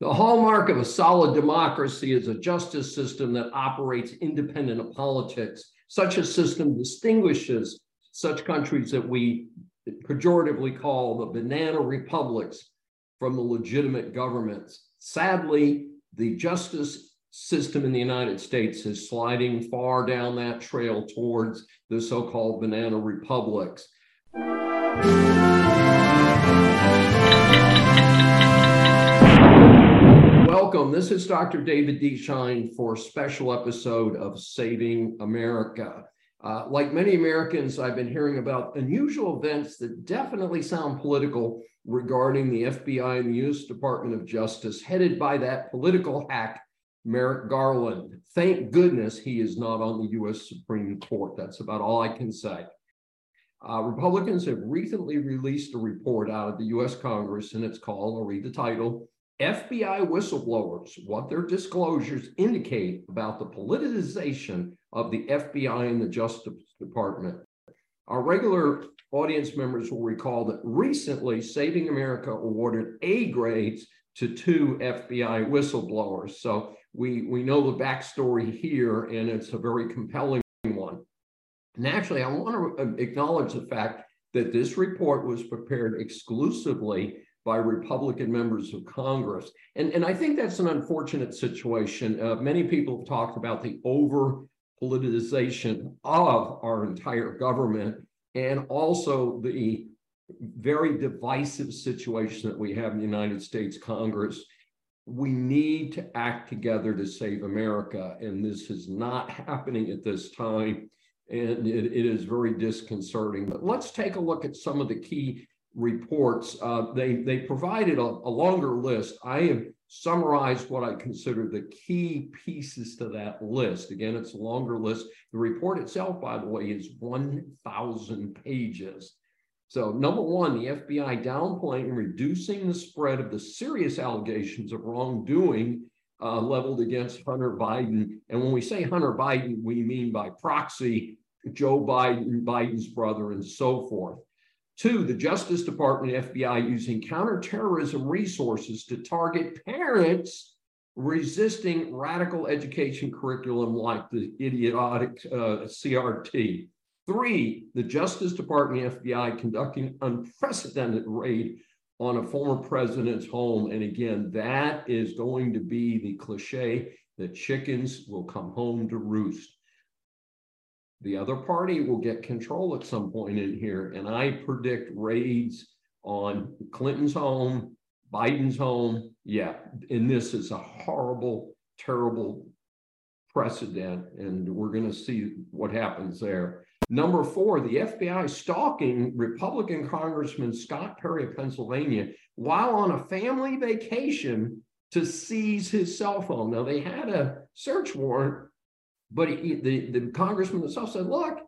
The hallmark of a solid democracy is a justice system that operates independent of politics. Such a system distinguishes such countries that we pejoratively call the banana republics from the legitimate governments. Sadly, the justice system in the United States is sliding far down that trail towards the so called banana republics. Welcome. This is Dr. David D. Schein for a special episode of Saving America. Uh, like many Americans, I've been hearing about unusual events that definitely sound political regarding the FBI and the U.S. Department of Justice, headed by that political hack, Merrick Garland. Thank goodness he is not on the U.S. Supreme Court. That's about all I can say. Uh, Republicans have recently released a report out of the U.S. Congress, and it's called, I'll read the title FBI whistleblowers, what their disclosures indicate about the politicization of the FBI and the Justice Department. Our regular audience members will recall that recently Saving America awarded A grades to two FBI whistleblowers. So we, we know the backstory here, and it's a very compelling one. Naturally, I want to acknowledge the fact that this report was prepared exclusively by Republican members of Congress. And, and I think that's an unfortunate situation. Uh, many people have talked about the over politicization of our entire government and also the very divisive situation that we have in the United States Congress. We need to act together to save America. And this is not happening at this time. And it, it is very disconcerting. But let's take a look at some of the key reports, uh, they, they provided a, a, longer list. I have summarized what I consider the key pieces to that list. Again, it's a longer list. The report itself, by the way, is 1,000 pages. So, number one, the FBI downplaying and reducing the spread of the serious allegations of wrongdoing uh, leveled against Hunter Biden. And when we say Hunter Biden, we mean by proxy Joe Biden, Biden's brother, and so forth. Two, the Justice Department FBI using counterterrorism resources to target parents resisting radical education curriculum like the idiotic uh, CRT. Three, the Justice Department FBI conducting unprecedented raid on a former president's home. And again, that is going to be the cliche that chickens will come home to roost the other party will get control at some point in here. And I predict raids on Clinton's home, Biden's home. Yeah, and this is a horrible, terrible precedent. And we're going to see what happens there. Number four, the FBI stalking Republican Congressman Scott Perry of Pennsylvania while on a family vacation to seize his cell phone. Now, they had a search warrant but he, the, the congressman himself said, look,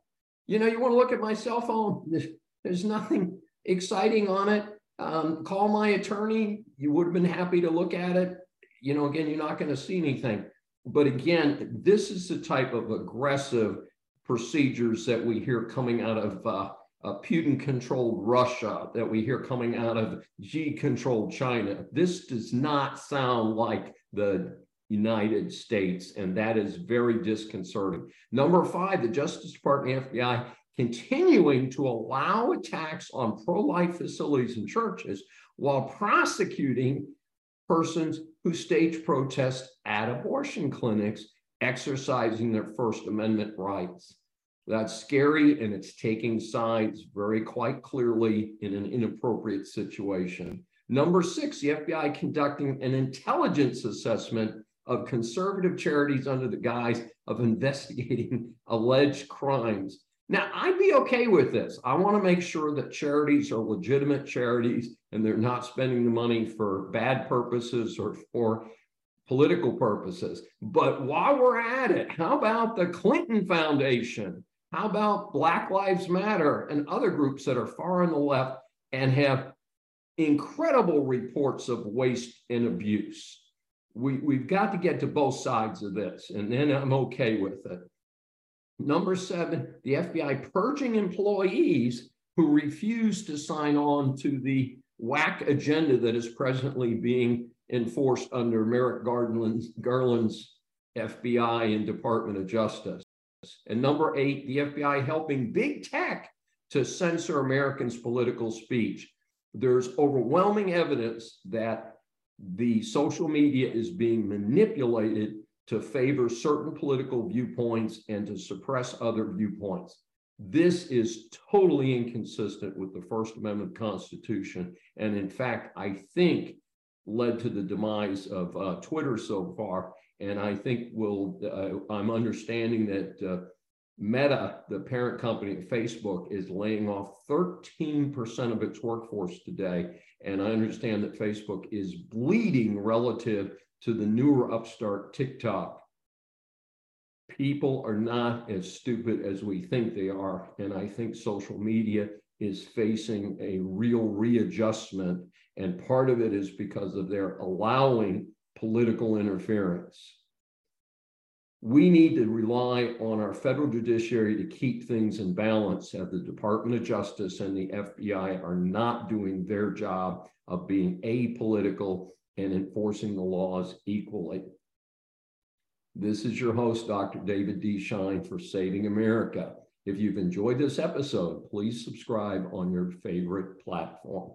you know, you want to look at my cell phone? There's, there's nothing exciting on it. Um, call my attorney. You would have been happy to look at it. You know, again, you're not going to see anything. But again, this is the type of aggressive procedures that we hear coming out of uh, uh, Putin controlled Russia, that we hear coming out of Xi controlled China. This does not sound like the United States, and that is very disconcerting. Number five, the Justice Department FBI continuing to allow attacks on pro life facilities and churches while prosecuting persons who stage protests at abortion clinics exercising their First Amendment rights. That's scary and it's taking sides very quite clearly in an inappropriate situation. Number six, the FBI conducting an intelligence assessment of conservative charities under the guise of investigating alleged crimes. Now, I'd be okay with this. I want to make sure that charities are legitimate charities and they're not spending the money for bad purposes or for political purposes. But while we're at it, how about the Clinton Foundation? How about Black Lives Matter and other groups that are far on the left and have incredible reports of waste and abuse? We, we've got to get to both sides of this, and then I'm okay with it. Number seven, the FBI purging employees who refuse to sign on to the whack agenda that is presently being enforced under Merrick Garland's, Garland's FBI and Department of Justice. And number eight, the FBI helping big tech to censor Americans' political speech. There's overwhelming evidence that the social media is being manipulated to favor certain political viewpoints and to suppress other viewpoints. This is totally inconsistent with the First Amendment Constitution. And in fact, I think led to the demise of uh, Twitter so far. And I think will uh, I'm understanding that uh, Meta, the parent company of Facebook, is laying off 13% of its workforce today. And I understand that Facebook is bleeding relative to the newer upstart TikTok. People are not as stupid as we think they are. And I think social media is facing a real readjustment. And part of it is because of their allowing political interference. We need to rely on our federal judiciary to keep things in balance as the Department of Justice and the FBI are not doing their job of being apolitical and enforcing the laws equally. This is your host, Dr. David D. Schein for Saving America. If you've enjoyed this episode, please subscribe on your favorite platform.